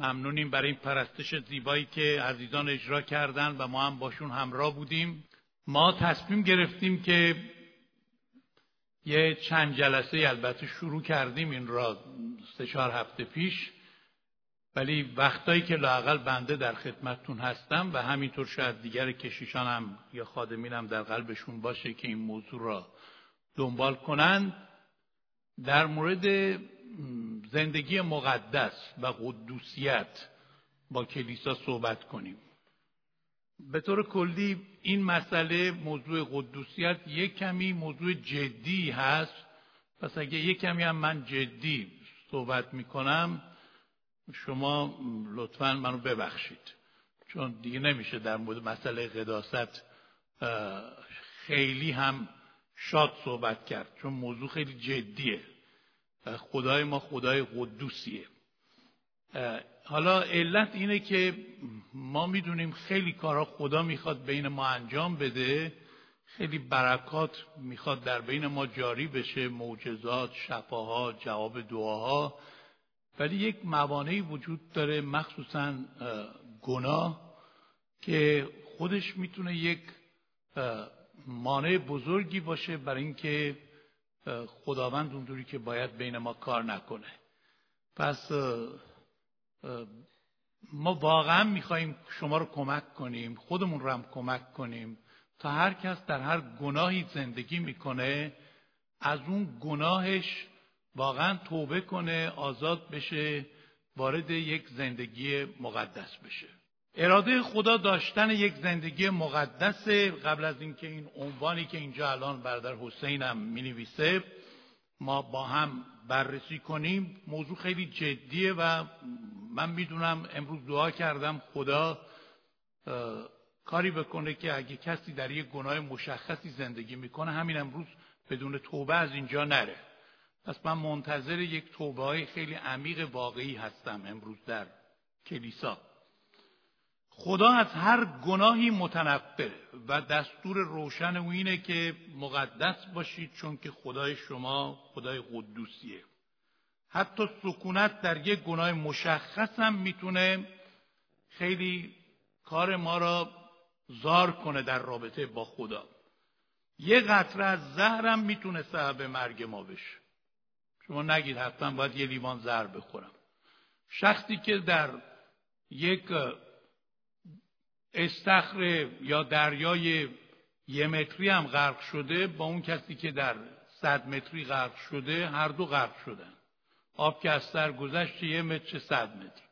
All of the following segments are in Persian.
ممنونیم برای این پرستش زیبایی که عزیزان اجرا کردن و ما هم باشون همراه بودیم. ما تصمیم گرفتیم که یه چند جلسه البته شروع کردیم این را سه چهار هفته پیش. ولی وقتایی که لاقل بنده در خدمتتون هستم و همینطور شاید دیگر کشیشان هم یا خادمین هم در قلبشون باشه که این موضوع را دنبال کنند. در مورد زندگی مقدس و قدوسیت با کلیسا صحبت کنیم. به طور کلی این مسئله موضوع قدوسیت یک کمی موضوع جدی هست. پس اگه یک کمی هم من جدی صحبت می‌کنم شما لطفا منو ببخشید. چون دیگه نمیشه در مورد مسئله قداست خیلی هم شاد صحبت کرد. چون موضوع خیلی جدیه. خدای ما خدای قدوسیه. حالا علت اینه که ما می‌دونیم خیلی کارا خدا می‌خواد بین ما انجام بده. خیلی برکات می‌خواد در بین ما جاری بشه معجزات شفاها جواب دعاها. ولی یک موانعی وجود داره مخصوصا گناه که خودش می‌تونه یک مانع بزرگی باشه برای اینکه خداوند اونجوری که باید بین ما کار نکنه. پس ما واقعا می‌خواهیم شما رو کمک کنیم خودمون رو هم کمک کنیم تا هر کس در هر گناهی زندگی می‌کنه از اون گناهش واقعا توبه کنه آزاد بشه وارد یک زندگی مقدس بشه. اراده خدا داشتن یک زندگی مقدس قبل از اینکه این عنوانی که اینجا الان برادر حسین هم می ما با هم بررسی کنیم. موضوع خیلی جدیه و من می‌دونم امروز دعا کردم خدا کاری بکنه که اگه کسی در یک گناه مشخصی زندگی می‌کنه همین امروز بدون توبه از اینجا نره. پس من منتظر یک توبه های خیلی عمیق واقعی هستم امروز در کلیسا. خدا از هر گناهی متنفره و دستور روشن او اینه که مقدس باشید چون که خدای شما خدای قدوسیه. حتی سکونت در یک گناه مشخص هم می‌تونه خیلی کار ما را زار کنه در رابطه با خدا. یه قطره از زهرم می‌تونه سبب مرگ ما بشه. شما نگید حتما باید یه لیوان زهر بخورم. شخصی که در یک استخر یا دریای یه متری هم غرق شده با اون کسی که در صد متری غرق شده هر دو غرق شدن. آب که از سر گذشت یه متر صد متر.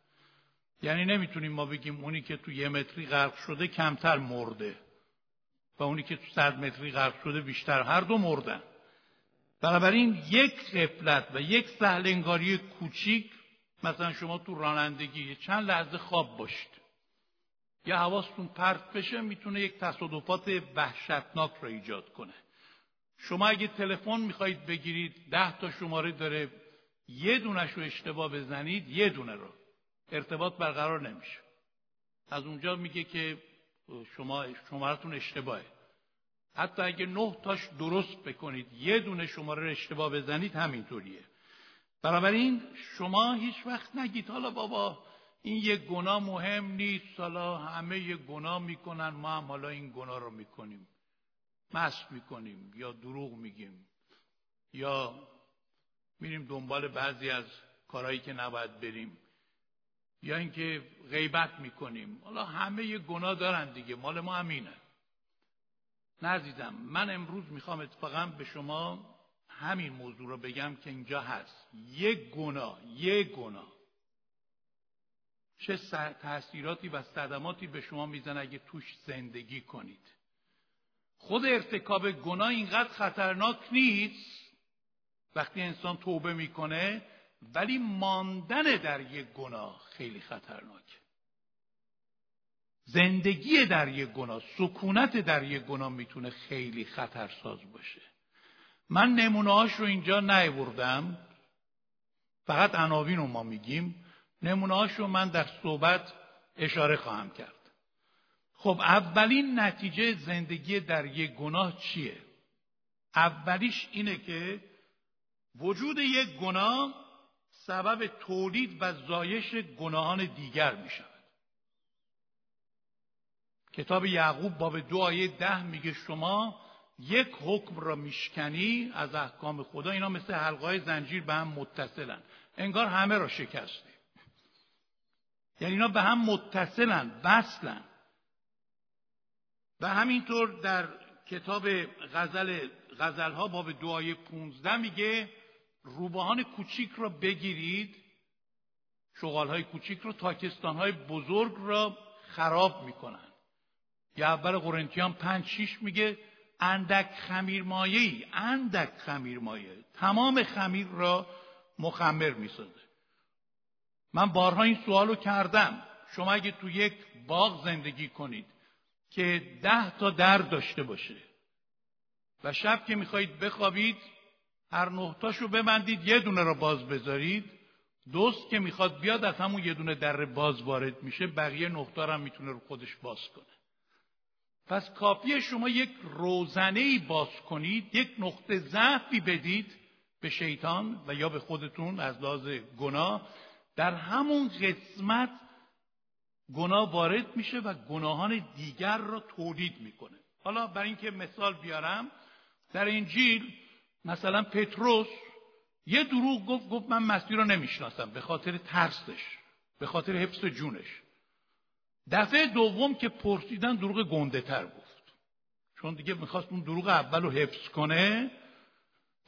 یعنی نمی‌تونیم ما بگیم اونی که تو یه متری غرق شده کمتر مرده و اونی که تو صد متری غرق شده بیشتر. هر دو مردن. بنابراین یک قفلت و یک سهلنگاری کوچیک مثلا شما تو رانندگی چند لحظه خواب باشید. یا حواستون پرت بشه می‌تونه یک تصادفات وحشتناک را ایجاد کنه. شما اگه تلفن می‌خواهید بگیرید ده تا شماره داره یه دونش رو اشتباه بزنید یه دونه رو. ارتباط برقرار نمیشه. از اونجا میگه که شما شمارتون اشتباهه. حتی اگه نه تاش درست بکنید یه دونه شماره رو اشتباه بزنید همینطوریه. بنابراین شما هیچ وقت نگید حالا بابا این یک گناه مهم نیست. حالا همه یک گناه می‌کنن. ما هم حالا این گناه رو می‌کنیم. مست می‌کنیم یا دروغ میگیم. یا میریم دنبال بعضی از کارهایی که نباید بریم. یا اینکه غیبت می‌کنیم. حالا همه یه گناه دارن دیگه. مال ما همینه. نه من امروز می‌خوام اتفاقا به شما همین موضوع رو بگم که اینجا هست. یک گناه یک گناه. چه تاثیراتی و صدماتی به شما میزن اگه توش زندگی کنید. خود ارتکاب گناه اینقدر خطرناک نیست. وقتی انسان توبه می‌کنه ولی ماندن در یک گناه خیلی خطرناک زندگی در یک گناه سکونت در یک گناه می‌تونه خیلی خطرساز باشه. من نمونه رو اینجا نیوردم فقط عناوین رو ما میگیم. نمونه رو من در صحبت اشاره خواهم کرد. خب اولین نتیجه زندگی در یک گناه چیه؟ اولیش اینه که وجود یک گناه سبب تولید و زایش گناهان دیگر می شود کتاب یعقوب باب دو آیه ده میگه شما یک حکم را میشکنی از احکام خدا اینا مثل حلقای زنجیر به هم متصلن. انگار همه را شکسته یعنی اینا به هم متصلن وصلن. و همینطور در کتاب غزل غزلها باب دعای 15 میگه روباهان کوچیک را بگیرید شغالهای کوچیک رو تاکستانهای بزرگ را خراب می‌کنن. یا اول قرنتیان پنج شیش میگه اندک خمیر ای اندک خمیر مایه تمام خمیر را مخمر می‌سازه. من بارها این سوالو کردم. شما اگه تو یک باغ زندگی کنید که ده تا در داشته باشه و شب که می‌خواهید بخوابید هر نهتاشو ببندید یه دونه را باز بذارید. دوست که می‌خواد بیاد از همون یه دونه در باز وارد میشه. بقیه نهتا هم می‌تونه رو خودش باز کنه. پس کافیه شما یک روزنه ای باز کنید یک نقطه ضعفی بدید به شیطان و یا به خودتون از لحاظ گناه. در همون قسمت گناه وارد میشه و گناهان دیگر را تولید می‌کنه. حالا برای اینکه مثال بیارم در انجیل مثلا پتروس یه دروغ گفت گفت من مسیح رو نمی‌شناسم به خاطر ترسش به خاطر حفظ جونش. دفعه دوم که پرسیدن دروغ گنده تر گفت. چون دیگه می‌خواست اون دروغ اول رو حفظ کنه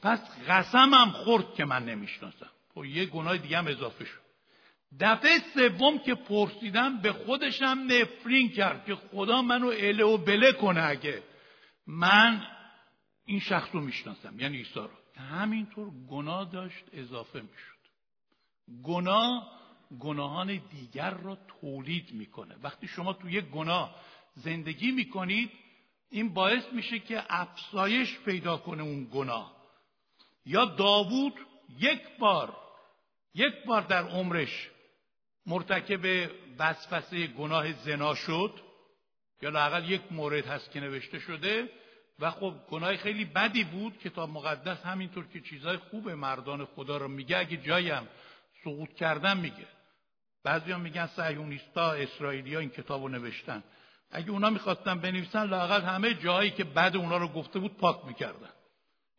پس قسمم خورد که من نمی‌شناسم. خب یه گناه دیگه هم اضافه شد. دفعه سوم که پرسیدم به خودشم نفرین کرد که خدا منو اله و بله کنه اگه. من این شخص رو می‌شناسم یعنی عیسی رو. همینطور گناه داشت اضافه می‌شد. گناه گناهان دیگر را تولید می‌کنه. وقتی شما تو یک گناه زندگی می‌کنید این باعث میشه که افزایش پیدا کنه اون گناه. یا داوود یک بار یک بار در عمرش مرتکب وسوسه گناه زنا شد. یا لاقل یک مورد هست که نوشته شده. و خب گناه خیلی بدی بود کتاب مقدس همینطور که چیزهای خوب مردان خدا رو میگه اگه جایم سقوط کردن میگه. بعضی هم میگن سهیونیستا اسرائیلی ها این کتاب رو نوشتن. اگه اونا می‌خواستن بنویسن لاقل همه جایی که بد اونا رو گفته بود پاک می‌کردن.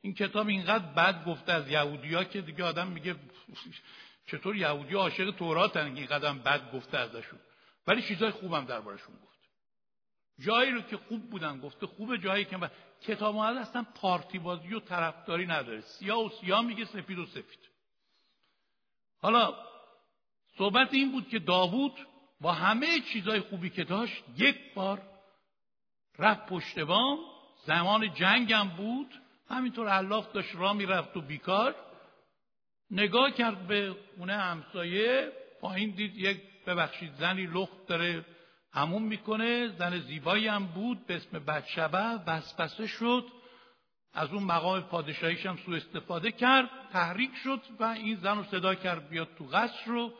این کتاب اینقدر بد گفته از یهودیا که دیگه آدم میگه چطور یهودی عاشق توراتن این قدم بد گفته ازشون. ولی چیزای خوبم دربارشون گفت. جایی رو که خوب بودن گفته خوب جایی که کتاب مقدس اصلا پارتی بازی و طرفداری نداره. سیاه و سیاه میگه سفید و سفید. حالا صحبت این بود که داوود با همه چیزهای خوبی که داشت یک بار رفت پشت بام. زمان جنگم بود. همینطور علاف داشت را می‌رفت و بیکار. نگاه کرد به خونه همسایه پایین دید یک ببخشید زنی لخت داره همون می‌کنه زن زیبایی هم بود به اسم بدشبه وسوسه شد. از اون مقام پادشاهیش هم سوء استفاده کرد تحریک شد و این زن رو صدا کرد بیاد تو قصر رو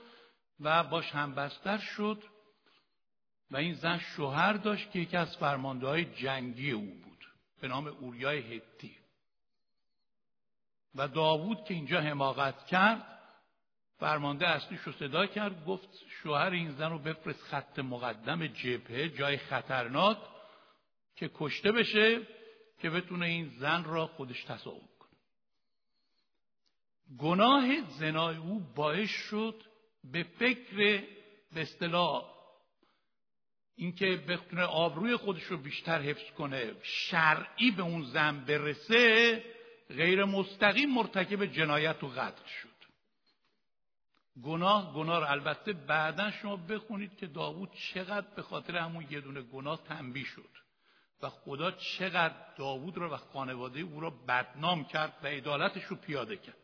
و باش همبستر شد. و این زن شوهر داشت که یکی از فرمانده های جنگی او بود به نام اوریای هتی. و داوود که اینجا حماقت کرد فرمانده اصلیش رو صدا کرد گفت شوهر این زن رو بفرست خط مقدم جبهه جای خطرناک که کشته بشه که بتونه این زن را خودش تصاحب کنه. گناه زنای او باعث شد به فکر به اصطلاح اینکه بتونه آبروی خودش رو بیشتر حفظ کنه شرعی به اون زن برسه غیر مستقیم مرتکب جنایت و قتل شد. گناه گناه رو البته بعدا شما بخونید که داوود چقدر به خاطر همون یه دونه گناه تنبیه شد و خدا چقدر داوود رو و خانواده او را بدنام کرد و عدالتش رو پیاده کرد.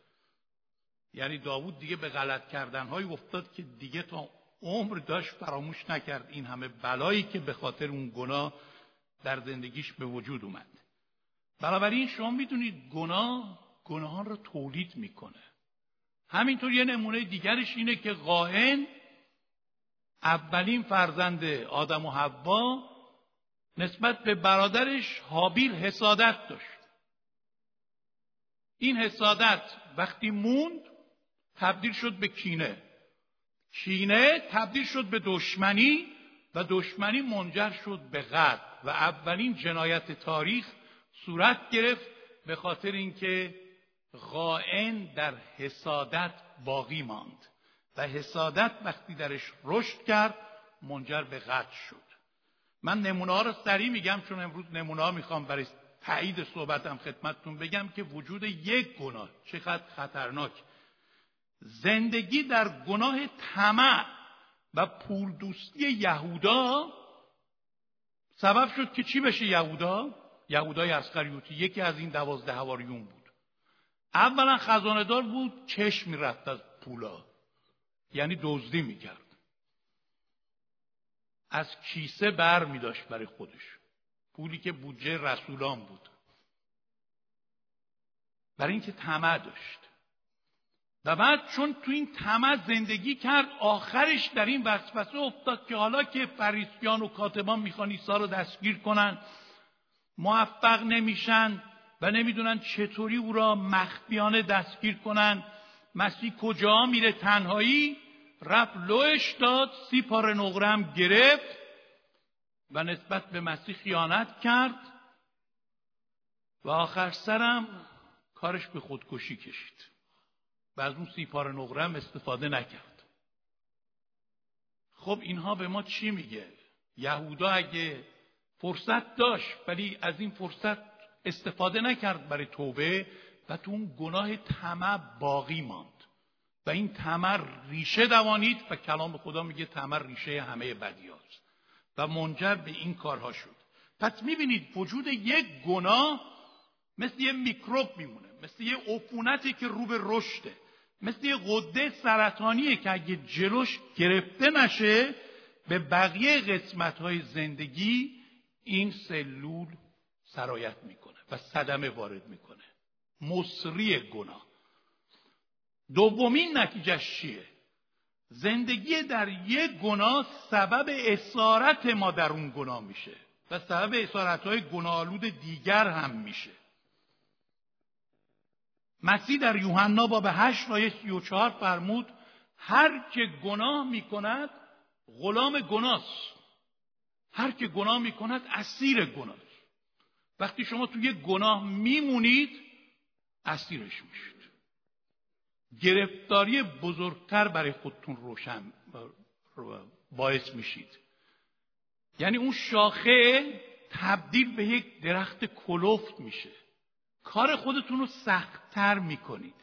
یعنی داوود دیگه به غلط کردنهایی افتاد که دیگه تا عمر داشت فراموش نکرد این همه بلایی که به خاطر اون گناه در زندگیش به وجود اومد. بنابراین شما می‌دونید گناه گناهان رو تولید می‌کنه. همینطور یه نمونه دیگرش اینه که قائن اولین فرزند آدم و حوا نسبت به برادرش حابیل حسادت داشت. این حسادت وقتی موند تبدیل شد به کینه. کینه تبدیل شد به دشمنی و دشمنی منجر شد به قتل و اولین جنایت تاریخ صورت گرفت به خاطر اینکه غائن در حسادت باقی ماند و حسادت وقتی درش رشد کرد منجر به قتل شد. من نمونه ها رو سریع میگم چون امروز نمونه می‌خوام برای تایید صحبتم خدمتتون بگم که وجود یک گناه چقدر خطرناک. زندگی در گناه طمع و پول دوستی یهودا سبب شد که چی بشه یهودا؟ یهودای اسخریوتی یکی از این دوازده هواریون بود. اولا خزانه بود چشم می‌رفت از پولا. یعنی دزدی می‌کرد. از کیسه بر می داشت برای خودش. پولی که بودجه رسولان بود. برای اینکه طمع داشت. و بعد چون تو این طمع زندگی کرد آخرش در این وسوسه افتاد که حالا که فریسیان و کاتبان می‌خوان عیسی رو دستگیر کنن موفق نمیشن و نمی‌دونن چطوری او را مخفیانه دستگیر کنن. مسیح کجا میره تنهایی؟ رفت لوش داد سی پاره نقرم گرفت و نسبت به مسیح خیانت کرد. و آخر سرم کارش به خودکشی کشید. و از اون سی پاره نقرم استفاده نکرد. خب اینها به ما چی میگه؟ یهودا اگه فرصت داشت ولی از این فرصت استفاده نکرد برای توبه و تو اون گناه طمع باقی ماند. و این تمر ریشه دوانید و کلام خدا میگه تمر ریشه همه بدیاست و منجر به این کارها شد. پس می‌بینید وجود یک گناه مثل یه میکروب میمونه مثل یه عفونتی که رو به رشده مثل یه قده سرطانیه که اگه جلوش گرفته نشه به بقیه قسمت های زندگی این سلول سرایت می‌کنه و صدمه وارد می‌کنه. مصری گناه. دومین نتیجهش چیه؟ زندگی در یک گناه سبب اسارت ما در اون گناه میشه و سبب اسارت های گناهالود دیگر هم میشه. مسیح در یوحنا باب هشت آیه سی و چهار فرمود هر که گناه می‌کند غلام گناست هر که گناه می‌کند اسیر گناست وقتی شما توی گناه میمونید اسیرش میشید. گرفتاری بزرگتر برای خودتون روشن باعث میشید. یعنی اون شاخه تبدیل به یک درخت کلفت میشه. کار خودتون رو سختتر می‌کنید.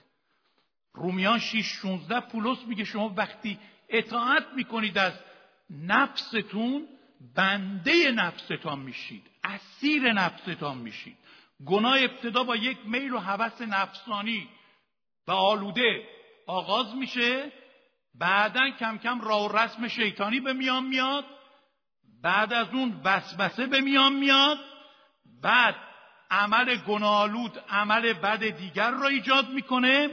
رومیان 6 16 پولس میگه شما وقتی اطاعت می‌کنید از نفستون بنده نفستان میشید. اسیر نفستان میشید. گناه ابتدا با یک میل و هوس نفسانی و آلوده آغاز میشه. بعدا کم کم راه و رسم شیطانی به میان میاد. بعد از اون وسوسه به میان میاد. بعد عمل گناهالود عمل بد دیگر را ایجاد می‌کنه.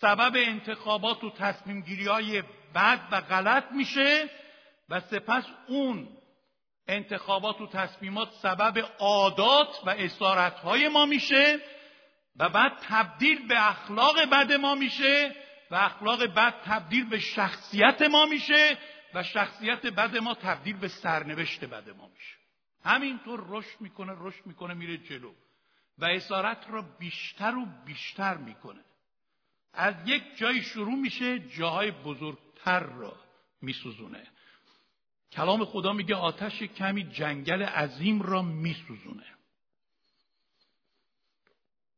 سبب انتخابات و تصمیم گیری های بد و غلط میشه. و سپس اون انتخابات و تصمیمات سبب عادات و اسارت های ما میشه و بعد تبدیل به اخلاق بد ما میشه و اخلاق بد تبدیل به شخصیت ما میشه و شخصیت بد ما تبدیل به سرنوشت بد ما میشه. همینطور رشد می‌کنه رشد می‌کنه میره جلو و اسارت را بیشتر و بیشتر می‌کنه. از یک جای شروع میشه جاهای بزرگتر را میسوزونه. کلام خدا میگه آتش کمی جنگل عظیم را میسوزونه.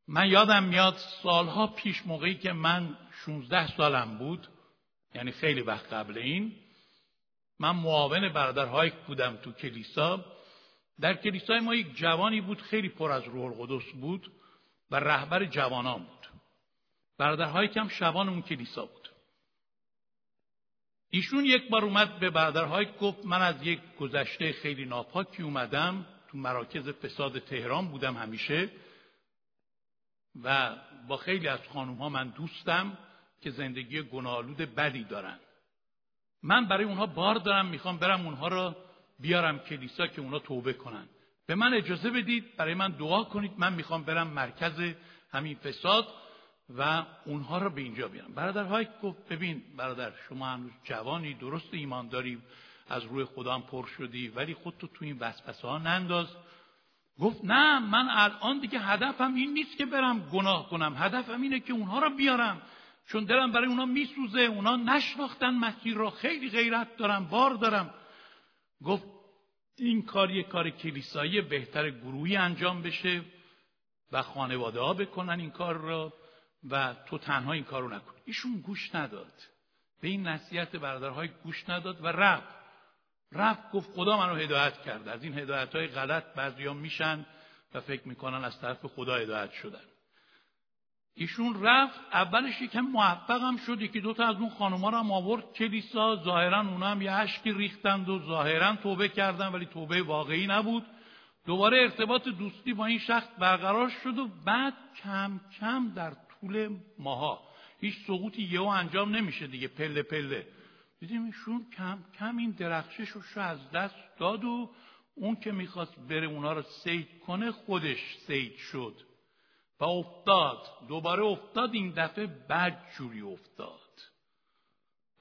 من یادم میاد سالها پیش موقعی که من 16 سالم بود یعنی خیلی وقت قبل این من معاون برادرهای بودم تو کلیسا. در کلیسای ما یک جوانی بود خیلی پر از روح القدس بود و رهبر جوانان بود. برادرهای کم شبان اون کلیسا بود. ایشون یک بار اومد به برادرهای گفت من از یک گذشته خیلی ناپاکی اومدم تو مراکز فساد تهران بودم همیشه و با خیلی از خانوم ها من دوستم که زندگی گناهالود بدی دارن. من برای اونها بار دارم می‌خوام برم اونها رو بیارم کلیسا که اونها توبه کنن. به من اجازه بدید برای من دعا کنید من می‌خوام برم مرکز همین فساد. و اونها رو به اینجا بیارن برادر های گفت ببین برادر شما هنوز جوانی درست ایمان داری از روی خدا پر شدی ولی خودتو تو این وسوسه ها ننداز. گفت نه من الان دیگه هدفم این نیست که برم گناه کنم. هدفم اینه که اونها رو بیارم. چون دلم برای اونا میسوزه اونا نشناختن مسیر را خیلی غیرت دارم بار دارم. گفت این کار یک کار کلیسایی بهتر گروهی انجام بشه و خانواده ها بکنن این کار را و تو تنها این کار رو نکن. ایشون گوش نداد. به این نصیحت برادرهای گوش نداد و رفت. رفت گفت خدا منو هدایت کرد. از این هدایت های غلط بعضیا میشن و فکر می‌کنن از طرف خدا هدایت شدن. ایشون رفت. اولش یکم موفق هم شد. یکی دوتا از اون خانوما رو هم آورد کلیسا. ظاهرا اونا هم یه عشقی ریختند و ظاهرا توبه کردن ولی توبه واقعی نبود. دوباره ارتباط دوستی با این شخص برقرار شد و بعد کم کم در طول ماها. هیچ سقوطی یهو انجام نمیشه دیگه پله پله. دیدیم ایشون کم کم این درخشش رو از دست داد و اون که می‌خواست بره اونا رو سید کنه خودش سید شد. و افتاد. دوباره افتاد این دفعه بد جوری افتاد.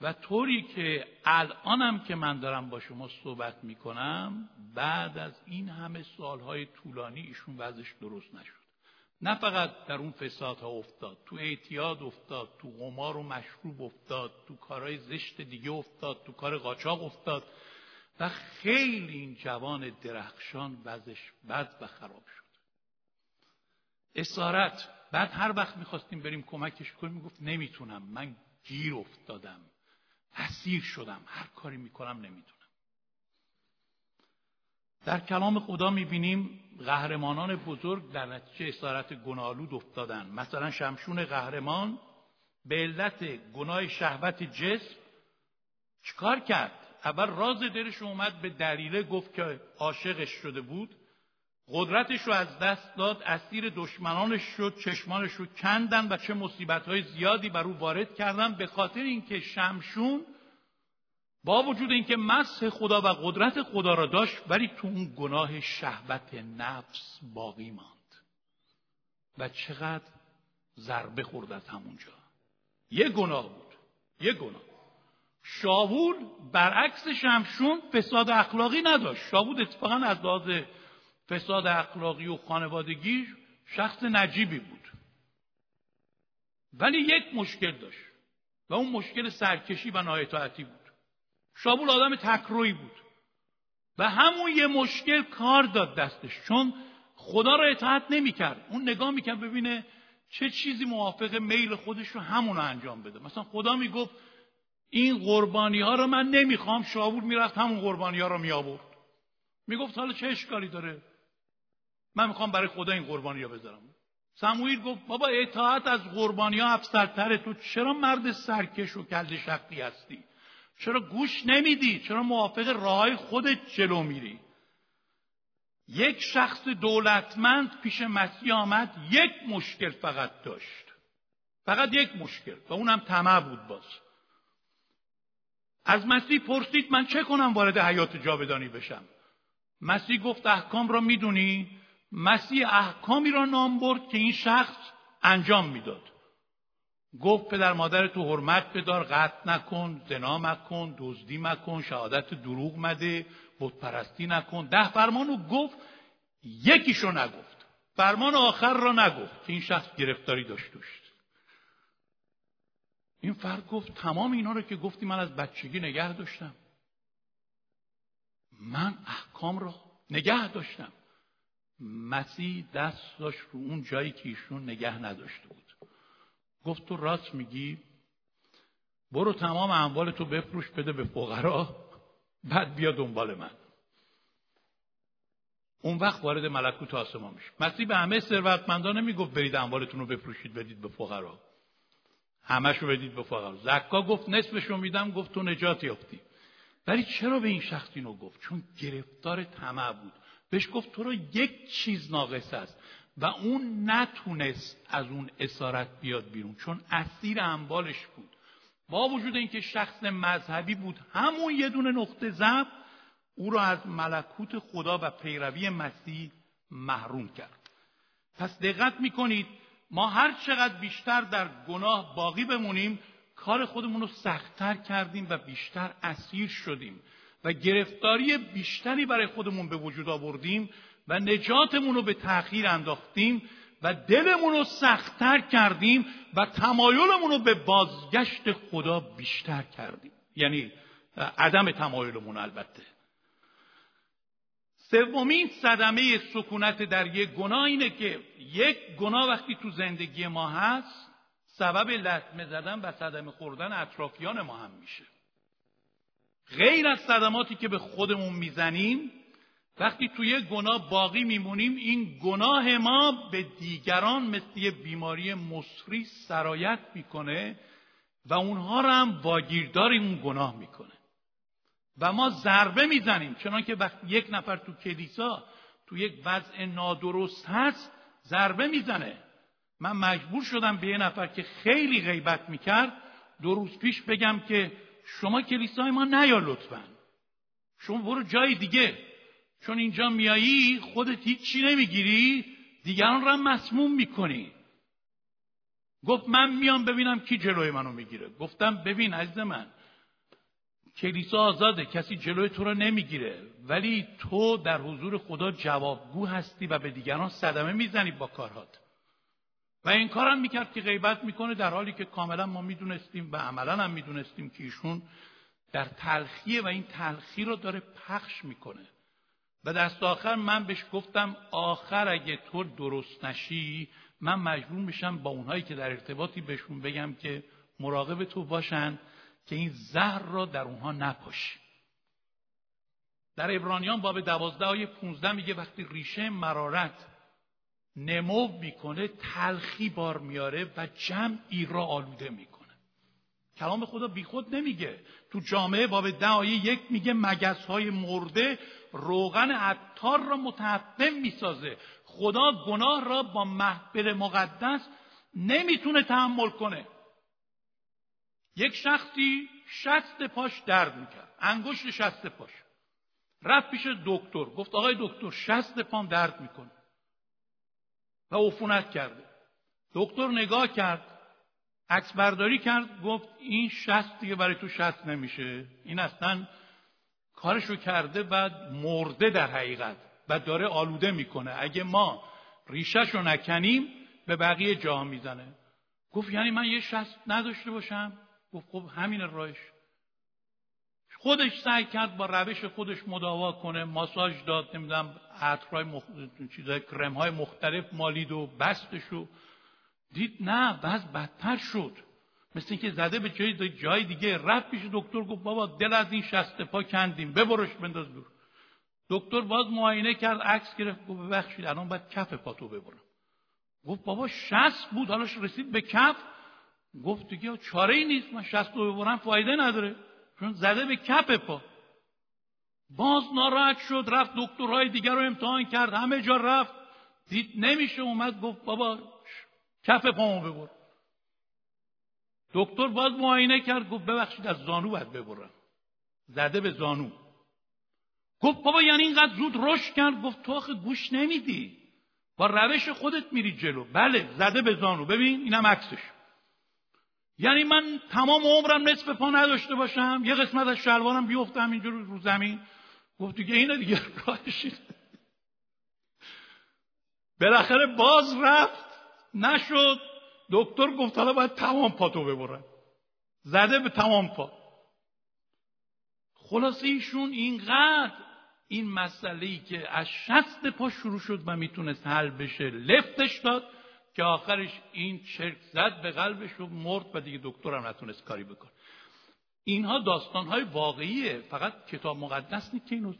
و طوری که الانم که من دارم با شما صحبت می‌کنم بعد از این همه سالهای طولانی ایشون وضعش درست نشد. نه فقط در اون فسادها افتاد تو اعتیاد افتاد تو قمار و مشروب افتاد تو کارهای زشت دیگه افتاد تو کار قاچاق افتاد و خیلی این جوان درخشان وضعش بد و خراب شد. اسارت بعد هر وقت می‌خواستیم بریم کمکش کنیم می‌گفت نمی‌تونم من گیر افتادم اسیر شدم هر کاری می‌کنم نمی‌تونم. در کلام خدا می‌بینیم قهرمانان بزرگ در نتیجه اسارت گناهالود افتادن. مثلا شمشون قهرمان به علت گناه شهوت جسم چیکار کرد؟ اول راز دلش اومد به دلیله گفت که عاشقش شده بود. قدرتش رو از دست داد اسیر دشمنانش شد چشمانش رو کندن و چه مصیبت های زیادی بر او وارد کردن. به خاطر اینکه شمشون با وجود اینکه مسح خدا و قدرت خدا را داشت ولی تو اون گناه شهوت نفس باقی ماند. و چقدر ضربه خورد از همونجا یه گناه بود. یه گناه. شاول برعکس شمشون فساد اخلاقی نداشت. شاول اتفاقا از لحاظ فساد اخلاقی و خانوادگی شخص نجیبی بود. ولی یک مشکل داشت. و اون مشکل سرکشی و نایتاعتی بود. شابول آدم تکروی بود. و همون یه مشکل کار داد دستش چون خدا را اطاعت نمی‌کرد. اون نگاه می‌کرد ببینه چه چیزی موافق میل خودش رو همون انجام بده. مثلا خدا می‌گفت این قربانی ها رو من نمی‌خوام شابول می‌رفت همون قربانی ها رو میآورد. می‌گفت حالا چه اشکالی داره؟ من می‌خوام برای خدا این قربانی ها بذارم. سموئیل گفت بابا اطاعت از قربانی ها افسرتره تو چرا مرد سرکش و کل شقی هستی؟ چرا گوش نمیدی؟ چرا موافق راه خودت جلو میری؟ یک شخص دولتمند پیش مسیح آمد یک مشکل فقط داشت. فقط یک مشکل و اونم طمع بود باز. از مسیح پرسید من چه کنم وارد حیات جاودانی بشم؟ مسیح گفت احکام را می‌دونی؟ مسیح احکامی را نام برد که این شخص انجام می‌داد. گفت پدر مادر تو حرمت بدار قطع نکن زنا مکن دزدی مکن شهادت دروغ مده بت پرستی نکن. ده فرمانو گفت یکیشو نگفت. فرمان آخر را نگفت. که این شخص گرفتاری داشت دوشت این فرد گفت تمام اینا رو که گفتی من از بچگی نگه داشتم. من احکام را نگه داشتم. مسیح دست داشت رو اون جایی که ایشون نگه نداشته بود. گفت تو راست میگی. برو تمام اموال تو بفروش بده به فقرا بعد بیا دنبال من. اون وقت وارد ملکوت آسمان میشه مسیح به همه ثروتمندان نمی‌گفت برید اموالتون رو بفروشید بدید به فقرا. همش رو بدید به فقرا. زکا گفت نصفشو میدم گفت تو نجات یافتی. ولی چرا به این شخص اینو گفت؟ چون گرفتار طمع بود. بهش گفت تو رو یک چیز ناقص است. و اون نتونست از اون اسارت بیاد بیرون چون اسیر اموالش بود. با وجود اینکه شخص مذهبی بود همون یه دونه نقطه ضعف او را از ملکوت خدا و پیروی مسیح محروم کرد. پس دقت می‌کنید ما هر چقدر بیشتر در گناه باقی بمونیم کار خودمون رو سختتر کردیم و بیشتر اسیر شدیم و گرفتاری بیشتری برای خودمون به وجود آوردیم. و نجاتمون رو به تأخیر انداختیم و دلمون رو سختتر کردیم و تمایلمون رو به بازگشت خدا بیشتر کردیم. یعنی عدم تمایلمون البته. سومین صدمه سکونت در یک گناه اینه که یک گناه وقتی تو زندگی ما هست سبب لطمه زدن و صدمه خوردن اطرافیان ما هم میشه. غیر از صدماتی که به خودمون می‌زنیم وقتی توی گناه باقی میمونیم این گناه ما به دیگران مثل یه بیماری مصری سرایت می‌کنه و اونها رو هم واگیردار اون گناه می‌کنه. و ما ضربه می‌زنیم چنان که وقتی یک نفر تو کلیسا تو یک وضع نادرست هست ضربه می‌زنه. من مجبور شدم به یه نفر که خیلی غیبت می‌کرد دو روز پیش بگم که شما کلیسای ما نیا لطفا. شما برو جای دیگه. چون اینجا میایی خودت هیچی نمی‌گیری دیگران را مسموم می‌کنی. گفت من میام ببینم کی جلوی منو می‌گیره. گفتم ببین عزیز من کلیسا آزاده کسی جلوی تو را نمی‌گیره. ولی تو در حضور خدا جوابگو هستی و به دیگران صدمه می‌زنی با کارهات. و این کارم می‌کرد که غیبت می‌کنه در حالی که کاملا ما می‌دونستیم و عملا هم می‌دونستیم که ایشون در تلخیه و این تلخی رو داره پخش می‌کنه. و دست آخر من بهش گفتم آخر اگه تو درست نشی من مجبور میشم با اونهایی که در ارتباطی بهشون بگم که مراقب تو باشن که این زهر را در اونها نپاشی. در ابرانیان باب دوازده آیه پونزده میگه وقتی ریشه مرارت نمو می‌کنه تلخی بار میاره و جمعی را آلوده می‌کنه. کلام خدا بیخود نمیگه. تو جامعه باب ده یک میگه مگس های مرده روغن عطار را متحفم می‌سازه. خدا گناه را با محبل مقدس نمی‌تونه تحمل کنه. یک شخصی شست پاش درد می‌کرد. انگشت شست پاش. رفت پیش دکتر. گفت آقای دکتر شست پام درد می‌کنه. و عفونت کرده. دکتر نگاه کرد. عکس برداری کرد گفت این شست دیگه برای تو شست نمیشه. این اصلا کارشو کرده و مرده در حقیقت و داره آلوده می‌کنه. اگه ما ریشش رو نکنیم به بقیه جا می‌زنه. گفت یعنی من یه شست نداشته باشم؟ گفت خب همین راهش. خودش سعی کرد با روش خودش مداوا کنه ماساژ داد نمی‌دونم عطرهای مخ... چیزای کرم های مختلف مالید و بستش و دید نه بعض بدتر شد. مثل اینکه زده به جای جای دیگه رفت پیش دکتر گفت بابا دل از این شست پا کندیم ببرش بنداز دور. دکتر باز معاینه کرد عکس گرفت گفت ببخشید الان باید کف پاتو ببرم. گفت بابا شست بود حالاش رسید به کف. گفت دیگه چاره ای نیست من شست رو ببرم فایده نداره. چون زده به کف پا. باز ناراحت شد رفت دکترهای دیگر رو امتحان کرد همه جا رفت. دید نمیشه اومد گفت بابا کف پامو ببر. دکتر باز معاینه کرد گفت ببخشید از زانو باید ببرم. زده به زانو. گفت بابا یعنی اینقدر زود رشد کرد؟ گفت تو آخه گوش نمیدی. با روش خودت میری جلو. بله زده به زانو. ببین اینم عکسش. یعنی من تمام عمرم نصف پا نداشته باشم یه قسمت از شلوارم بیفتم اینجور رو زمین. گفت دیگه اینه دیگه راهش بالاخره باز رفت. نشد. دکتر گفت حالا باید تمام پاتو ببرن. زده به تمام پا. خلاصه ایشون اینقدر این مسئله ای که از شست پا شروع شد و می‌تونست حل بشه لفتش داد که آخرش این چرک زد به قلبش و مرد و دیگه دکتر هم نتونست کاری بکن اینها داستان های واقعیه. فقط کتاب مقدس نیست که اینو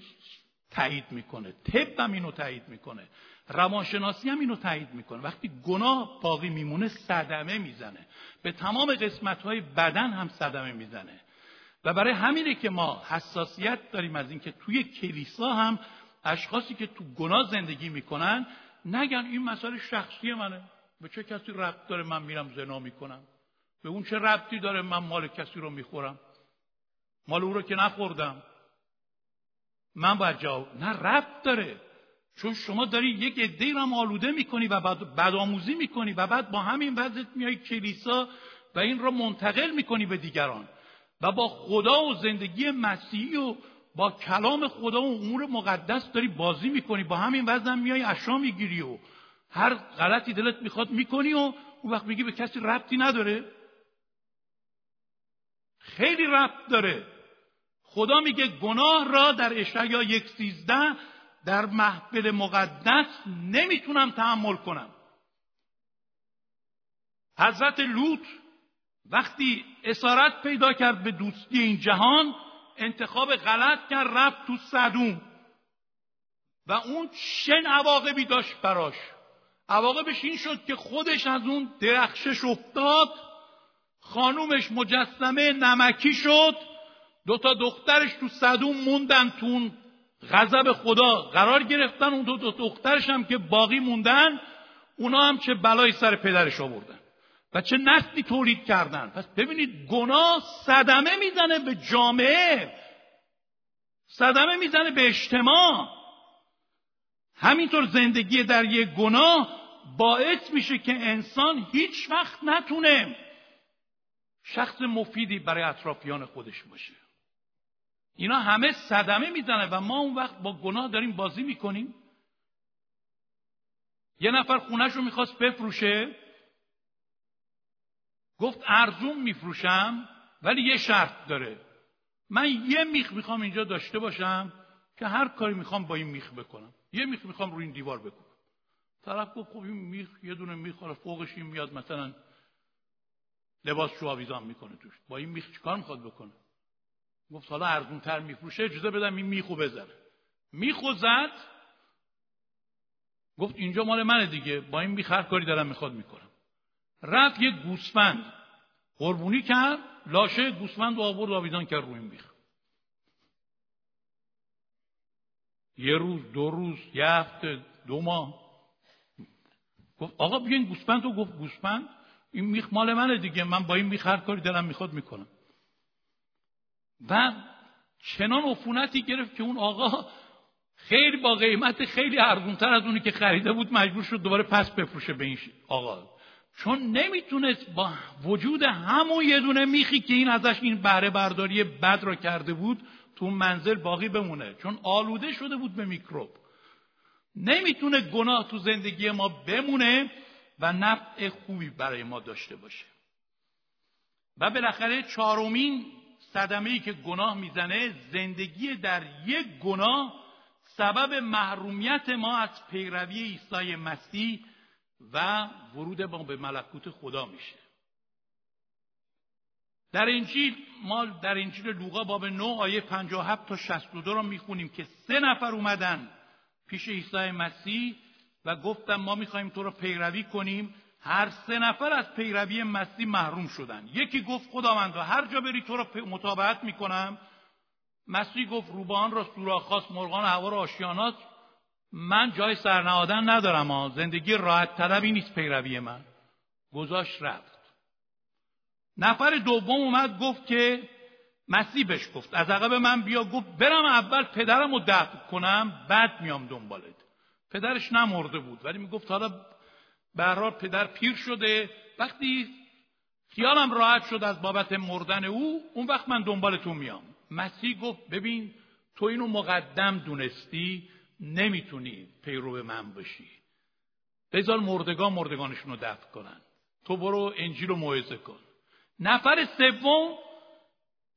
تایید می‌کنه طب هم اینو تایید می‌کنه روانشناسی هم اینو تایید می‌کنه. وقتی گناه باقی میمونه صدمه می‌زنه. به تمام قسمت های بدن هم صدمه می‌زنه. و برای همینه که ما حساسیت داریم از اینکه توی کلیسا هم اشخاصی که تو گناه زندگی می‌کنن نگن این مسئله شخصی منه. به چه کسی ربط داره من میرم زنا می‌کنم؟ به اون چه ربطی داره من مال کسی رو می‌خورم؟ مال او رو که نخوردم. من باید جواب نه ربط داره. چون شما داری یک عده را آلوده می‌کنی و بعد بدآموزی می‌کنی و بعد با همین وضعیت میای کلیسا و این را منتقل می‌کنی به دیگران. و با خدا و زندگی مسیحی و با کلام خدا و امور مقدس داری بازی می‌کنی. با همین وزن میای اشا می‌گیری و هر غلطی دلت می‌خواد می‌کنی و اون وقت میگی به کسی ربطی نداره. خیلی ربط داره. خدا میگه گناه را در اشعیا یک سیزده در محفل مقدس نمی‌تونم تحمل کنم. حضرت لوط وقتی اسارت پیدا کرد به دوستی این جهان انتخاب غلط کرد رفت تو صدوم. و اون چه عواقبی داشت براش. عواقبش این شد که خودش از اون درخشش افتاد خانومش مجسمه نمکی شد دو تا دخترش تو صدوم موندن تو اون غضب خدا قرار گرفتن. اون دو, دو دخترش هم که باقی موندن اونا هم چه بلایی سر پدرش آوردن و چه نسلی تولید کردن. پس ببینید گناه صدمه می‌زنه به جامعه. صدمه می‌زنه به اجتماع. همینطور زندگی در یک گناه باعث میشه که انسان هیچ وقت نتونه شخص مفیدی برای اطرافیان خودش باشه. اینا همه صدمه می‌زنه و ما اون وقت با گناه داریم بازی می‌کنیم. یه نفر خونش رو می‌خواست بفروشه. گفت ارزون میفروشم ولی یه شرط داره. من یه میخ می‌خوام اینجا داشته باشم که هر کاری می‌خوام با این میخ بکنم. یه میخ می‌خوام روی این دیوار بکنم طرف گفت خب این میخ یه دونه میخ حالا فوقش این میاد مثلا لباس شو آویزان می‌کنه توش. با این میخ چیکار می‌خواد بکنه؟ گفت حالا ارزون تر میفروشه اجازه بدم این میخو بذاره. میخو زد. گفت اینجا مال منه دیگه با این میخ هر کاری دارم می‌خواد می‌کنم. رفت یه گوسفند. قربونی کرد لاشه گوسفند و آورد آویزان کرد روی میخ. یه روز دو روز یه هفته دو ماه. گفت آقا بیاین گوسفند رو گفت گوسفند این میخ مال منه دیگه من با این میخ هر کاری دلم می‌خواد می‌کنم. و چنان عفونتی گرفت که اون آقا خیلی با قیمت خیلی ارزونتر از اونی که خریده بود مجبور شد دوباره پس بفروشه به این آقا. چون نمی‌تونست با وجود همون یه دونه میخی که این ازش این بهره برداری بد را کرده بود تو منزل باقی بمونه. چون آلوده شده بود به میکروب. نمی‌تونه گناه تو زندگی ما بمونه و نفع خوبی برای ما داشته باشه. و بالاخره چهارمین صدمه ای که گناه می‌زنه زندگی در یک گناه سبب محرومیت ما از پیروی عیسی مسیح و ورود ما به ملکوت خدا میشه. در انجیل ما در انجیل لوقا باب 9 آیه 57 تا 62 را می‌خونیم که سه نفر اومدن پیش عیسی مسیح و گفتم ما می‌خوایم تو رو پیروی کنیم. هر سه نفر از پیروی مسیح محروم شدن. یکی گفت خداوند هر جا بری تو رو مطابقت می‌کنم. مسیح گفت روبان را سوراخ خاص مرغان هوا را آشیانات من جای سرنهادن ندارم ها زندگی راحت طلبی نیست پیروی من. گذاشت رفت. نفر دوم اومد گفت که مسیح بهش گفت از عقب من بیا گفت برم اول پدرم رو دفع کنم بعد میام دنبالت. پدرش نمرده بود ولی می‌گفت حالا به پدر پیر شده. وقتی خیالم راحت شد از بابت مردن او اون وقت من دنبال تو میام. مسیح گفت ببین تو اینو مقدم دونستی نمی‌تونی پیرو من باشی بذار مردگان مردگانشون رو دفع کنن. تو برو انجیل رو موعظه کن. نفر سوم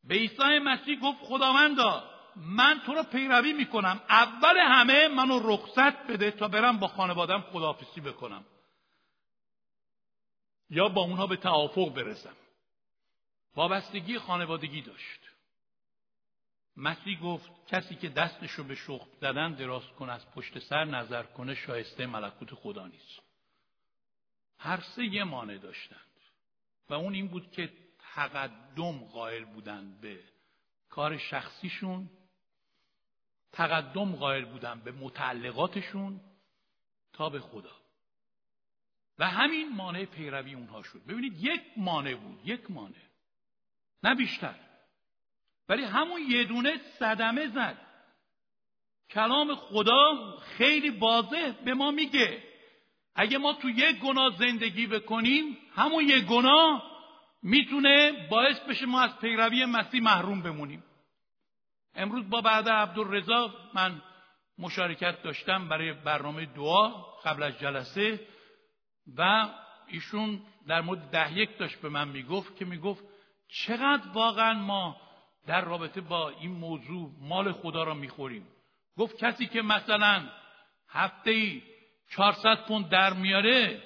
به عیسی مسیح گفت خداوندا من تو رو پیروی می‌کنم. اول همه منو رخصت بده تا برم با خانوادم خداحافظی بکنم. یا با اونها به توافق برسم. وابستگی خانوادگی داشت. مسیح گفت کسی که دستشو به شخم زدن دراز کنه از پشت سر نظر کنه شایسته ملکوت خدا نیست. هر سه یه مانع داشتند. و اون این بود که تقدم قائل بودند به کار شخصیشون تقدم قائل بودن به متعلقاتشون تا به خدا. و همین مانع پیروی اونها شد. ببینید یک مانع بود یک مانع. نه بیشتر. ولی همون یه دونه صدمه زد. کلام خدا خیلی واضح به ما میگه. اگه ما تو یک گناه زندگی بکنیم همون یک گناه می‌تونه باعث بشه ما از پیروی مسیح محروم بمونیم. امروز با بعد عبدالرضا من مشارکت داشتم برای برنامه دعا قبل از جلسه. و ایشون در مورد ده یک داشت به من می‌گفت که می‌گفت چقدر واقعا ما در رابطه با این موضوع مال خدا را می‌خوریم. گفت کسی که مثلا هفته ای 400 پوند در میاره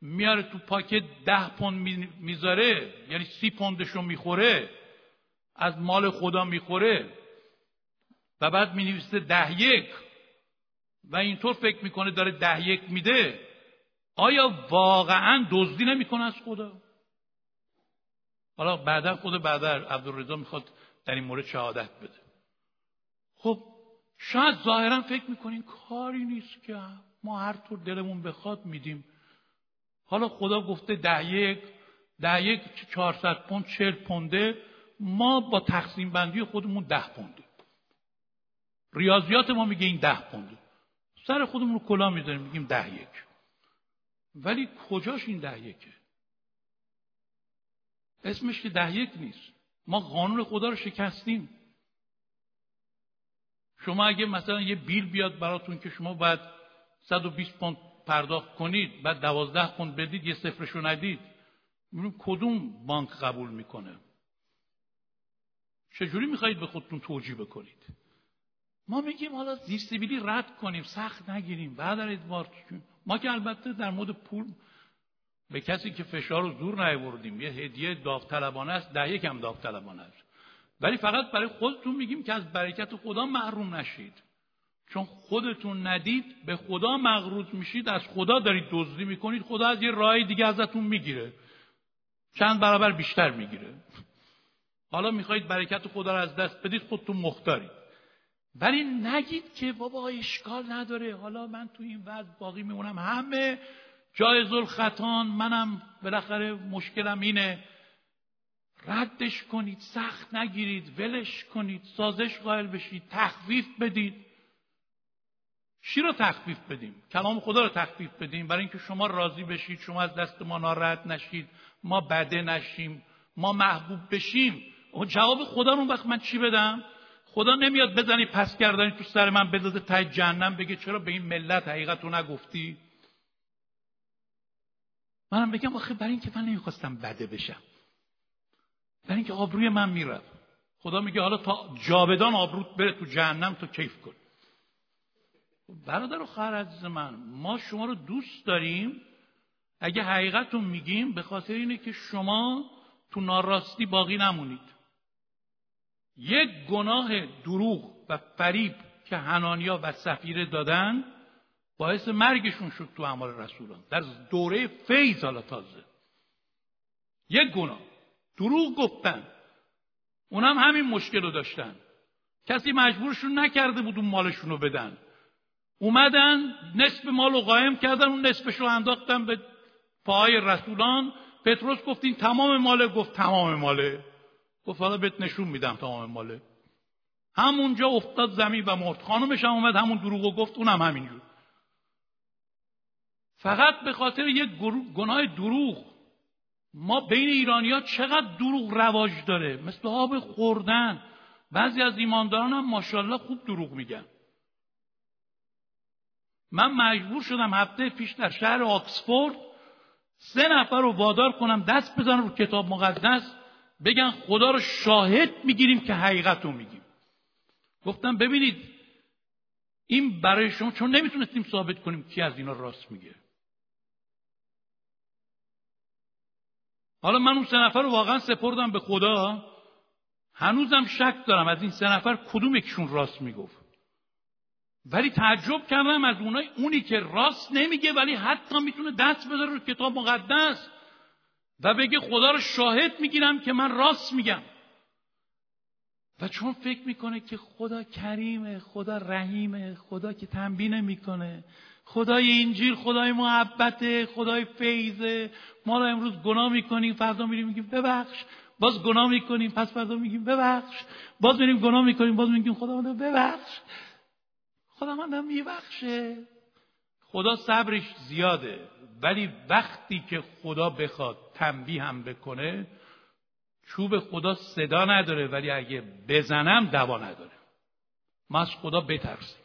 میاره تو پاکت ده پوند می‌ذاره یعنی سی پوندشو می‌خوره از مال خدا می‌خوره و بعد می‌نویسه ده یک و اینطور فکر می‌کنه داره ده یک میده. آیا واقعا دزدی نمی‌کنه از خدا؟ حالا بعدا خود بعدا عبدالرضا می‌خواد در این مورد شهادت بده. خب شاید ظاهرا فکر می‌کنین کاری نیست که ما هر طور دلمون بخواد میدیم. حالا خدا گفته ده یک ده یک چهارصد پوند چهل پونده. ما با تقسیم بندی خودمون ده پونده. ریاضیات ما میگه این ده پونده. سر خودمون رو کلا می‌ذاریم میگیم ده یک. ولی کجاش این ده یکه؟ اسمش که ده یک نیست. ما قانون خدا رو شکستیم. شما اگه مثلا یه بیل بیاد براتون که شما باید 120 پوند پرداخت کنید بعد 12 پوند بدید یه صفرشو ندید کدوم بانک قبول می‌کنه؟ چجوری می‌خواهید به خودتون توجیه بکنید؟ ما میگیم حالا زیرسیبیلی رد کنیم سخت نگیریم. بعد ادوار ما که البته در مورد پول به کسی که فشار رو زور نیاوردیم یه هدیه داوطلبانه است ده یکم داوطلبانه است. ولی فقط برای خودتون میگیم که از برکت خدا محروم نشید. چون خودتون ندید به خدا مغروض میشید از خدا دارید دزدی می‌کنید خدا از یه راه دیگه ازتون می‌گیره. چند برابر بیشتر می‌گیره. حالا می‌خواهید برکت خدا رو از دست بدید خودتون مختارید. ولی نگید که بابا اشکال نداره. حالا من تو این وضع باقی میمونم. همه جایز الخطان منم بالاخره مشکلم اینه. ردش کنید سخت نگیرید ولش کنید سازش قائل بشید تخفیف بدید. چی رو تخفیف بدیم؟ کلام خدا رو تخفیف بدیم. برای اینکه شما راضی بشید شما از دست ما ناراحت نشید ما بده نشیم ما محبوب بشیم. جواب خدا رو وقت من چی بدم؟ خدا نمیاد بزنی پس کردنی تو سر من بذاره تای جهنم بگه چرا به این ملت حقیقت رو نگفتی؟ منم بگم آخه برای اینکه من نمی‌خواستم بده بشم. برای اینکه آبروی من می‌رفت. خدا میگه حالا تا جاودان آبروت بره تو جهنم تو کیف کن. برادر و خواهر عزیز من ما شما رو دوست داریم. اگه حقیقت رو میگیم به خاطر اینه که شما تو ناراستی باقی نمونید. یک گناه دروغ و فریب که هنانیا و سفیره دادن باعث مرگشون شد تو اعمال رسولان. در دوره فیض حالا تازه. یک گناه. دروغ گفتن. اونم همین مشکل رو داشتن. کسی مجبورشون نکرده بود اون مالشون رو بدن. اومدن نصف مال رو قایم کردن اون نصفش رو انداختن به پاهای رسولان. پتروس گفت این تمام ماله گفت تمام ماله. گفت حالا بهت نشون میدم تمام ماله. همونجا افتاد زمین و مرد. خانمش هم اومد همون دروغ گفت اونم همینجور. فقط به خاطر یک گناه دروغ. ما بین ایرانی ها چقدر دروغ رواج داره؟ مثل آب خوردن. بعضی از ایمانداران هم ماشاءالله خوب دروغ میگن. من مجبور شدم هفته پیش در شهر آکسفورد سه نفر رو وادار کنم دست بزنم رو کتاب مقدس. بگن خدا رو شاهد می‌گیریم که حقیقت رو میگیم. گفتم ببینید این برای شما چون نمی‌تونستیم ثابت کنیم کی از اینا راست میگه. حالا من اون سه نفر رو واقعا سپردم به خدا. هنوزم شک دارم از این سه نفر کدوم یکشون راست می‌گفت. ولی تعجب کردم از اونای اونی که راست نمیگه ولی حتی می‌تونه دست بذاره رو کتاب مقدس. و بگه خدا رو شاهد می‌گیرم که من راست میگم. و چون فکر می‌کنه که خدا کریمه خدا رحیمه خدا که تنبیه نمی‌کنه خدای انجیل خدای محبته خدای فیضه ما رو امروز گناه می‌کنیم فردا میریم میگیم ببخش باز گناه می‌کنیم پس فردا میگیم ببخش باز میریم گناه می‌کنیم باز میگیم خدا ببخش. خدا من میبخشه. خدا صبرش زیاده ولی وقتی که خدا بخواد تنبیه هم بکنه چوب خدا صدا نداره ولی اگه بزنم دوا نداره. ما از خدا بترسیم.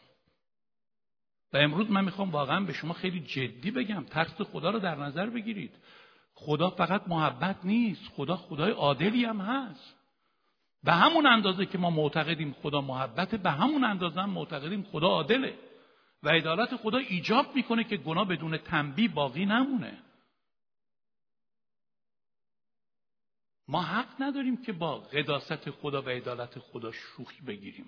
و امروز من می‌خوام واقعا به شما خیلی جدی بگم ترس خدا رو در نظر بگیرید. خدا فقط محبت نیست خدا خدای عادلی هم هست. به همون اندازه که ما معتقدیم خدا محبت به همون اندازه هم معتقدیم خدا عادله. و عدالت خدا ایجاب می‌کنه که گناه بدون تنبیه باقی نمونه. ما حق نداریم که با قداست خدا و عدالت خدا شوخی بگیریم.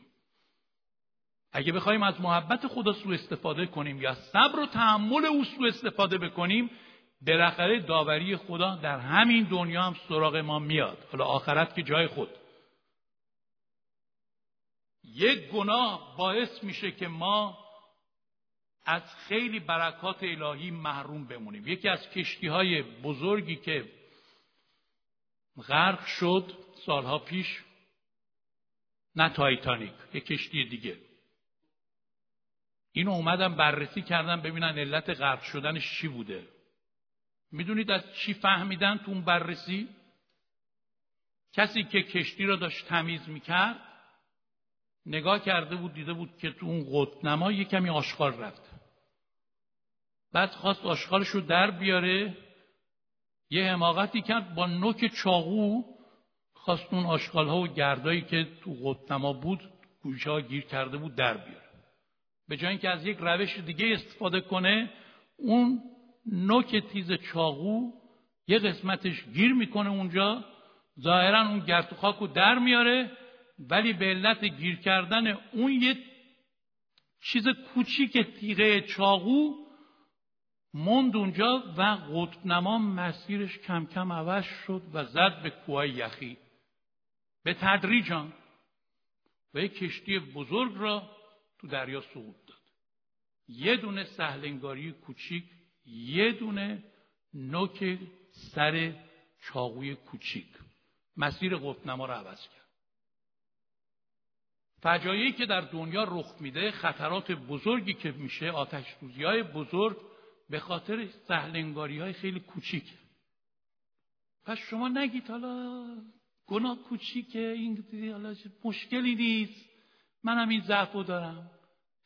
اگه بخوایم از محبت خدا سوء استفاده کنیم یا صبر و تحمل او سوء استفاده بکنیم بالاخره داوری خدا در همین دنیا هم سراغ ما میاد. حالا آخرت که جای خود. یک گناه باعث میشه که ما از خیلی برکات الهی محروم بمونیم. یکی از کشتی های بزرگی که غرق شد سالها پیش. نه تایتانیک یک کشتی دیگه. اینو اومدم بررسی کردم ببینن علت غرق شدنش چی بوده. می‌دونید از چی فهمیدن تو اون بررسی؟ کسی که کشتی را داشت تمیز می‌کرد نگاه کرده بود دیده بود که تو اون قطنما یه کمی آشغال رفت. بعد خواست آشغالش رو در بیاره. یه حماقتی کرد با نوک چاقو خواست اون آشغال ها و گردایی که تو قطنما بود گوشه ها گیر کرده بود در بیاره. به جای اینکه از یک روش دیگه استفاده کنه اون نوک تیز چاقو یه قسمتش گیر می‌کنه اونجا ظاهرا اون گرد و خاک در میاره ولی به علت گیر کردن اون یه چیز کوچیک تیغه چاقو موند اونجا و قطبنما مسیرش کم کم عوض شد و زد به کوه یخی. به تدریجان و یک کشتی بزرگ را تو دریا سقوط داد. یه دونه سهلنگاری کوچیک یه دونه نوک سر چاقوی کوچیک. مسیر قطبنما را عوض کرد. فجایعی که در دنیا رخ میده خطرات بزرگی که میشه آتش های بزرگ به خاطر سهلنگاری های خیلی کوچیک پس شما نگید حالا گناه کوچیکه این حالا مشکلی نیست. منم این ضعفو دارم.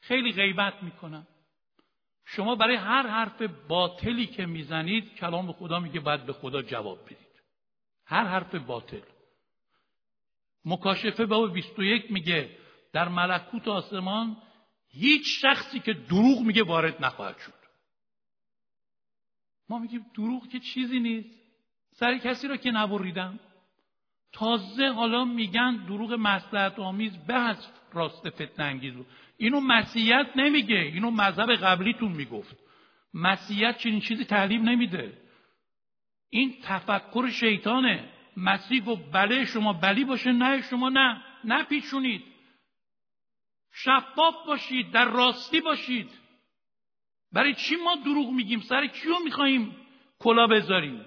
خیلی غیبت می‌کنم. شما برای هر حرف باطلی که می‌زنید کلام خدا میگه باید به خدا جواب بدید. هر حرف باطل. مکاشفه باب 21 میگه در ملکوت آسمان هیچ شخصی که دروغ میگه وارد نخواهد شد. ما میگیم دروغ که چیزی نیست. سر کسی را که نبریدم. تازه حالا میگن دروغ مصلحت آمیز به از راست فتنه انگیز بود. اینو مسیحیت نمیگه. اینو مذهب قبلیتون می‌گفت. مسیحیت چنین چیزی تعلیم نمیده. این تفکر شیطانه. مسیح گفت بله شما بلی باشه نه شما نه. نپیچونید. شفاف باشید در راستی باشید. برای چی ما دروغ میگیم؟ سر کیو می‌خواهیم کلا بذاریم؟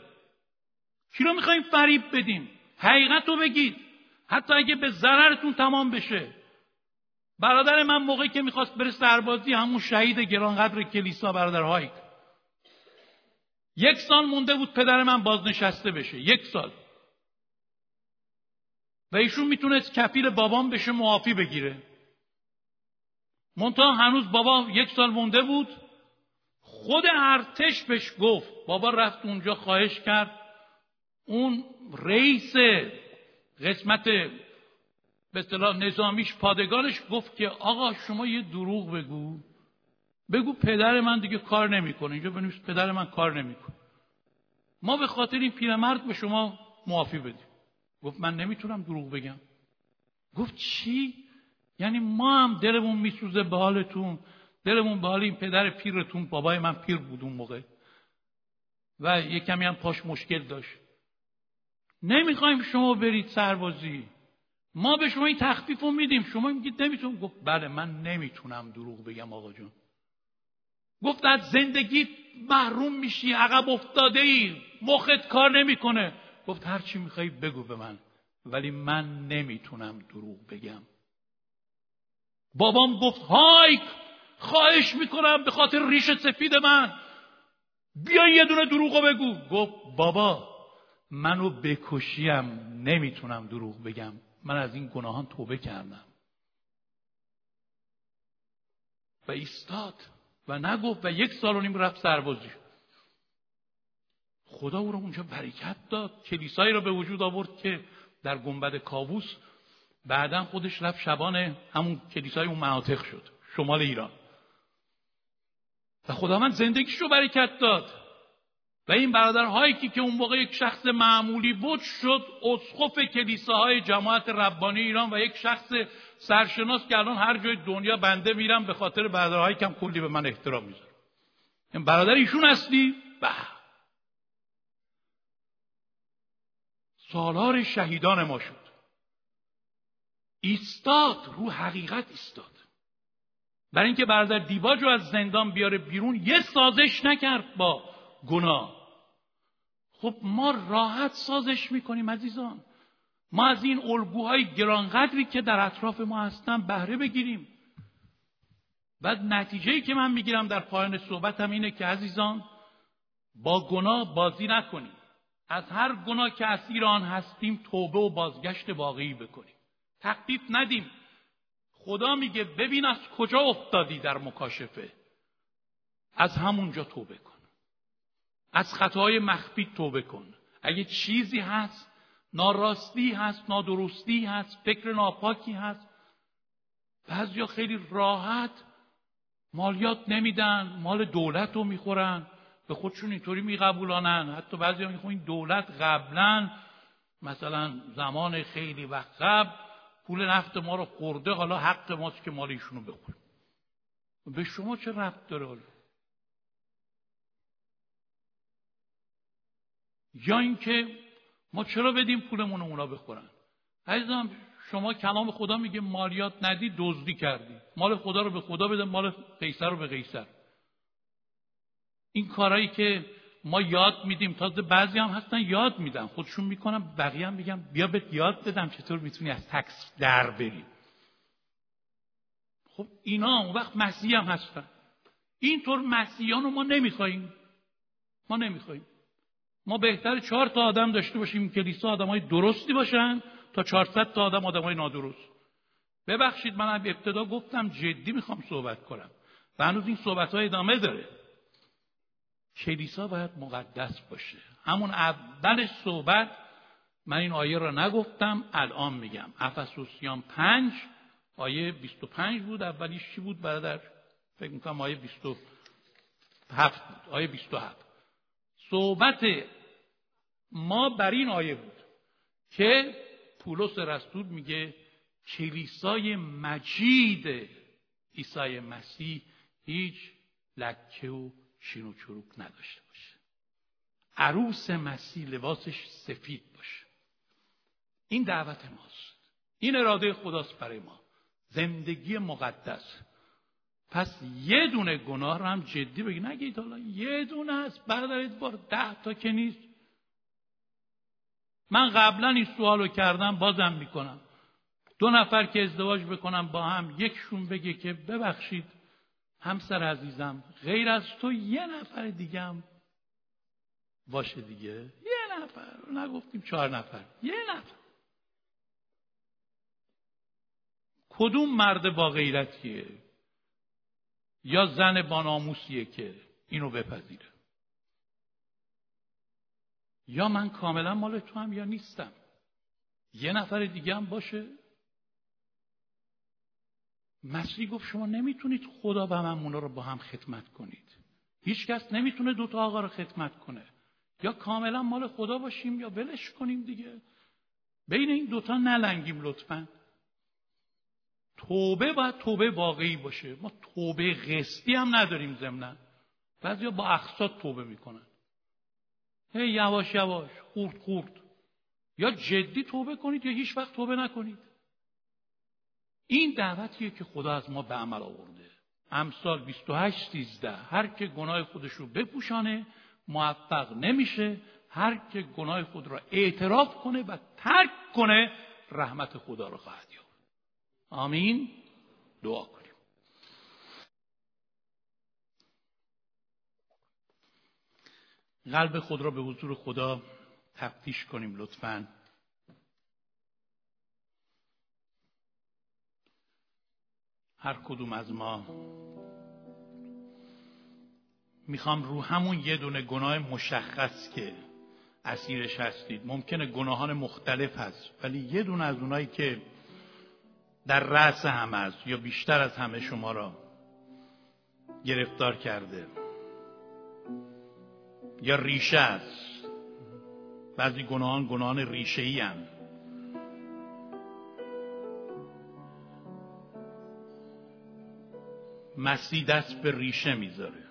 کی رو می‌خواهیم فریب بدیم؟ حقیقت رو بگید. حتی اگه به ضررتون تمام بشه. برادر من موقعی که می‌خواست بره سربازی همون شهید گرانقدر کلیسا برادر هایک. یک سال مونده بود پدر من بازنشسته بشه. یک سال. و ایشون می‌تونست کفیل بابام بشه معافی بگیره. منتها هنوز بابا یک سال مونده بود. خود ارتش بهش گفت بابا رفت اونجا خواهش کرد. اون رئیس قسمت به اصطلاح نظامیش پادگانش گفت که آقا شما یه دروغ بگو. بگو پدر من دیگه کار نمی‌کنه. اینجا بنویس پدر من کار نمی‌کنه. ما به خاطر این پیرمرد به شما معافی بدیم. گفت من نمی‌تونم دروغ بگم. گفت چی؟ یعنی ما هم دلمون میسوزه به حالتون. دلمون به حال این پدر پیرتون بابای من پیر بود اون موقع. و یه کمی هم پاش مشکل داشت. نمی‌خوایم شما برید سربازی. ما به شما این تخفیف رو میدیم. شما میگید نمی‌تونم. گفت بله من نمی‌تونم دروغ بگم آقا جون. گفت از زندگی محروم میشی عقب افتاده ای مخت کار نمی‌کنه. گفت هر چی می‌خوای بگو به من ولی من نمی‌تونم دروغ بگم. بابام گفت هایک! خواهش می‌کنم به خاطر ریش سفید من. بیا یه دونه دروغو بگو. گفت بابا منو بکشیم. نمی‌تونم دروغ بگم. من از این گناهان توبه کردم. و ایستاد و نگفت و یک سال و نیم رفت سربازی خدا او رو اونجا برکت داد. کلیسایی رو به وجود آورد که در گنبد کاووس بعدا خودش رفت شبانه همون کلیسای اون مناطق شد. شمال ایران. و خداوند زندگیش رو برکت داد. و این برادرهایی که که اون موقع یک شخص معمولی بود شد اسقف کلیساهای جماعت ربانی ایران و یک شخص سرشناس که الان هر جای دنیا بنده میرم به خاطر برادرهایی که کلی به من احترام می‌ذارم این برادر ایشون هستی؟ به سالار شهیدان ما شد. ایستاد رو حقیقت ایستاد. برای اینکه برادر دیباج رو از زندان بیاره بیرون یه سازش نکرد با گناه. خب ما راحت سازش می‌کنیم عزیزان. ما از این الگوهای گرانقدری که در اطراف ما هستن بهره بگیریم. بعد نتیجه که من می‌گیرم در پایان صحبتم اینه که عزیزان با گناه بازی نکنیم. از هر گناه که از ایران هستیم توبه و بازگشت واقعی بکنیم. تخفیف ندیم. خدا میگه ببین از کجا افتادی در مکاشفه. از همونجا توبه کن. از خطای مخفی توبه کن. اگه چیزی هست ناراستی هست نادرستی هست فکر ناپاکی هست بعضیا خیلی راحت مالیات نمیدن مال دولت رو می‌خورن. به خودشون اینطوری میقبولانن. حتی بعضی می‌خوان دولت قبلا مثلا زمان خیلی وقت قبل پول نفت ما رو خورده حالا حق ماست که مال ایشونو بخوریم به شما چه ربط داره حالا؟ یا اینکه ما چرا بدیم پولمون اونا بخورن؟ عزیزم شما کلام خدا میگه مالیات ندی دزدی کردی. مال خدا رو به خدا بده مال قیصر رو به قیصر. این کارهایی که ما یاد میدیم تازه بعضی هم هستن یاد میدن. خودشون می‌کنم بقیه هم میگم بیا بهت یاد بدم چطور می‌تونی از تکس در بری. خب اینا اون وقت مسیح هم هستن. اینطور مسیحیان رو ما نمی‌خوایم ما نمی‌خوایم ما بهتر چهار تا آدم داشته باشیم کلیسا آدمای درستی باشن تا 400 تا آدم آدمای نادرست. ببخشید من ابتدا گفتم جدی می‌خوام صحبت کنم. و هنوز این صحبت های ادامه داره. کلیسا باید مقدس باشه. همون اول صحبت من این آیه را نگفتم الان میگم. افسوسیان پنج آیه 25 بود اولیش چی بود؟ برادر فکر می‌کنم آیه 27 بود. آیه 27 صحبت ما بر این آیه بود که پولس رسول میگه کلیسای مجید عیسی مسیح هیچ لکه و شین و چروک نداشته باشه. عروس مسیح لباسش سفید باشه. این دعوت ماست. این اراده خداست برای ما. زندگی مقدس. پس یه دونه گناه رو هم جدی بگی. نگید حالا یه دونه است برادر بار ده تا که نیست. من قبلا این سوال کردم بازم می‌کنم. دو نفر که ازدواج بکنم با هم یکشون بگه که ببخشید. همسر عزیزم غیر از تو یه نفر دیگه هم باشه دیگه. یه نفر نگفتیم چهار نفر. یه نفر. کدوم مرد با غیرتیه؟ یا زن باناموسیه که اینو بپذیره؟ یا من کاملا مال تو هم یا نیستم؟ یه نفر دیگه هم باشه؟ مسیح گفت شما نمی‌تونید خدا و من رو با هم خدمت کنید. هیچ کس نمی‌تونه دوتا آقا رو خدمت کنه. یا کاملا مال خدا باشیم یا ولش کنیم دیگه. بین این دوتا نلنگیم لطفا. توبه باید توبه واقعی باشه. ما توبه قسطی هم نداریم ضمنا. بعضیا با اقساط توبه می‌کنن. هی یواش یواش خورد خورد. یا جدی توبه کنید یا هیچ وقت توبه نکنید. این دعوتیه که خدا از ما به عمل آورده؟ امثال 28 13 هر که گناه خودش رو بپوشانه موفق نمیشه. هر که گناه خود را اعتراف کنه و ترک کنه رحمت خدا را خواهد یافت. آمین. دعا کنیم. قلب خود را به حضور خدا تفتیش کنیم لطفاً. هر کدوم از ما. می‌خوام رو همون یه دونه گناه مشخص که اسیرش هستید. ممکنه گناهان مختلف هست ولی یه دونه از اونایی که در رأس همه است یا بیشتر از همه شما را گرفتار کرده. یا ریشه است. بعضی گناهان گناهان ریشه ای هم. مسیح دست به ریشه می‌ذاره.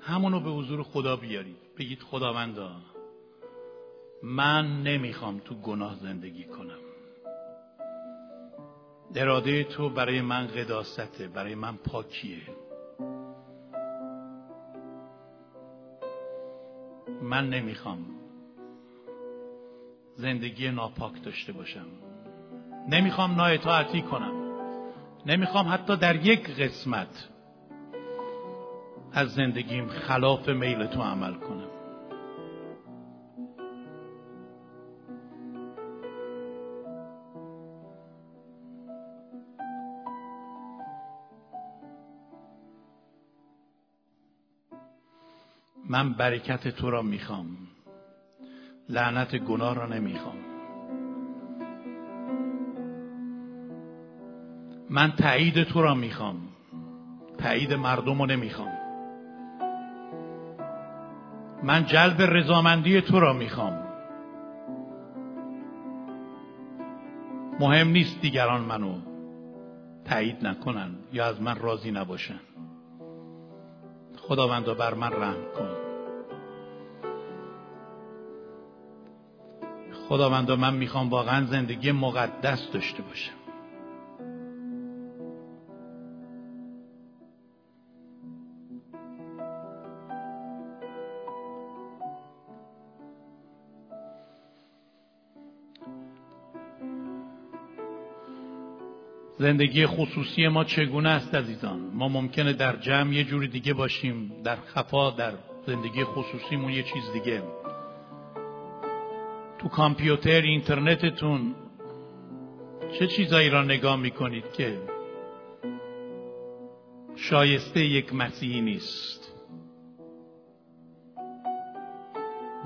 همونو به حضور خدا بیارید. بگید خداوندا من نمی‌خوام تو گناه زندگی کنم. اراده تو برای من قداسته برای من پاکیه. من نمی‌خوام زندگی ناپاک داشته باشم. نمی‌خوام نااطاعتی کنم. نمی‌خوام حتی در یک قسمت از زندگیم خلاف میل تو عمل کنم. من برکت تو را می‌خوام. لعنت گناه را نمی‌خوام. من تایید تو را می‌خوام. تایید مردم رو نمی‌خوام. من جلب رضامندی تو را می‌خوام. مهم نیست دیگران منو تایید نکنن یا از من راضی نباشن. خداوندا بر من رحم کن. خداوندا من می‌خوام واقعا زندگی مقدس داشته باشم. زندگی خصوصی ما چگونه است عزیزان؟ ما ممکنه در جمع یه جوری دیگه باشیم در خفا در زندگی خصوصیمون یه چیز دیگه. تو کامپیوتر اینترنتتون چه چیزایی را نگاه می‌کنید که شایسته یک مسیحی نیست؟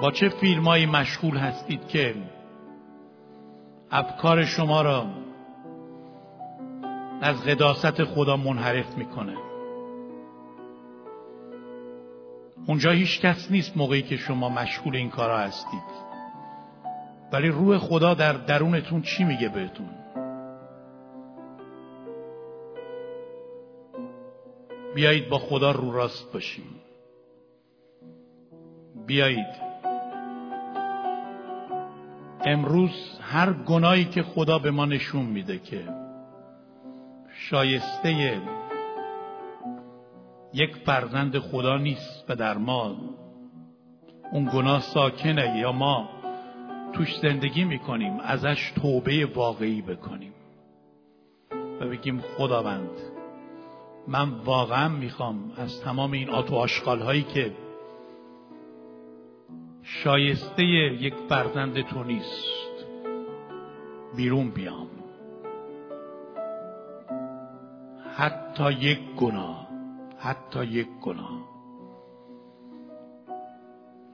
با چه فیلمایی مشغول هستید که افکار شما را از قداست خدا منحرف می‌کنه. اونجا هیچ کس نیست موقعی که شما مشغول این کارا هستید. ولی روح خدا در درونتون چی میگه بهتون؟ بیایید با خدا رو راست باشیم. بیایید. امروز هر گناهی که خدا به ما نشون میده که شایسته یک فرزند خدا نیست و در ما. اون گناه ساکنه یا ما توش زندگی می‌کنیم ازش توبه واقعی بکنیم. و بگیم خداوند من واقعا می‌خوام از تمام این آتو آشغال هایی که شایسته یک فرزند تو نیست بیرون بیام. حتی یک گناه حتی یک گناه.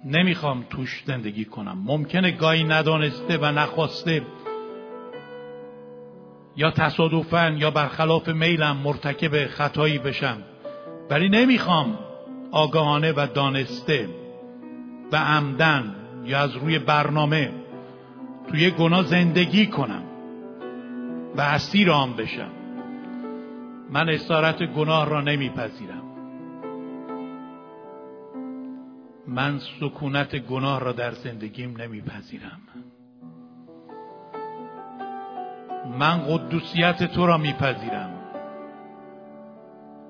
نمی‌خوام توش زندگی کنم. ممکنه گاهی ندانسته و نخواسته یا تصادفا یا برخلاف میلم مرتکب خطایی بشم. ولی نمی‌خوام آگاهانه و دانسته و عمدن یا از روی برنامه توی گناه زندگی کنم و اسیر آن بشم. من اسارت گناه را نمیپذیرم. من سکونت گناه را در زندگیم نمیپذیرم. من قدوسیت تو را میپذیرم.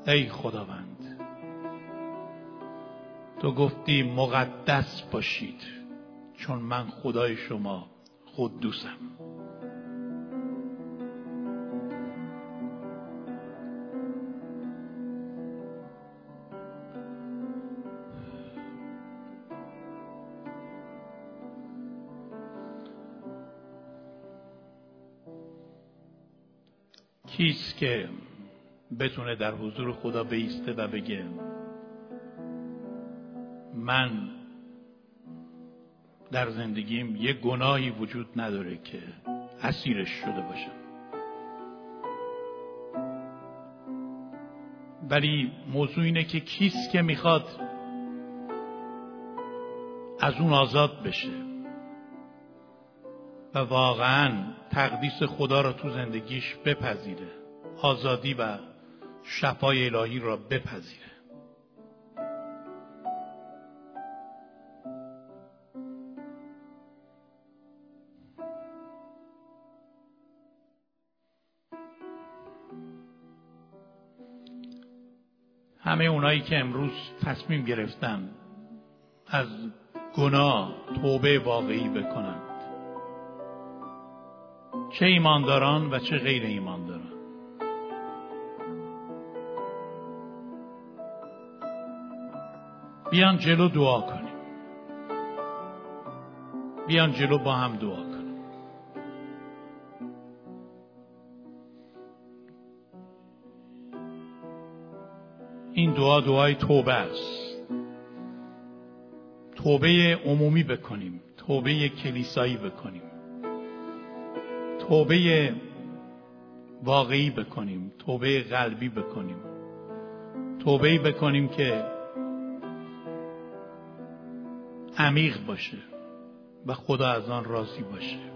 ای خداوند تو گفتی مقدس باشید چون من خدای شما قدوسم. کیست که بتونه در حضور خدا بیسته و بگه من در زندگیم یه گناهی وجود نداره که اسیرش شده باشم. ولی موضوع اینه که کیست که می‌خواد از اون آزاد بشه. و واقعا تقدیس خدا را تو زندگیش بپذیره. آزادی و شفای الهی را بپذیره. همه اونایی که امروز تصمیم گرفتن از گناه توبه واقعی بکنند چه ایمانداران و چه غیر ایمانداران بیان جلو دعا کنیم. بیان جلو با هم دعا کنیم. این دعا دعای توبه است. توبه عمومی بکنیم. توبه کلیسایی بکنیم. توبه واقعی بکنیم توبه قلبی بکنیم. توبه بکنیم که عمیق باشه و خدا از آن راضی باشه.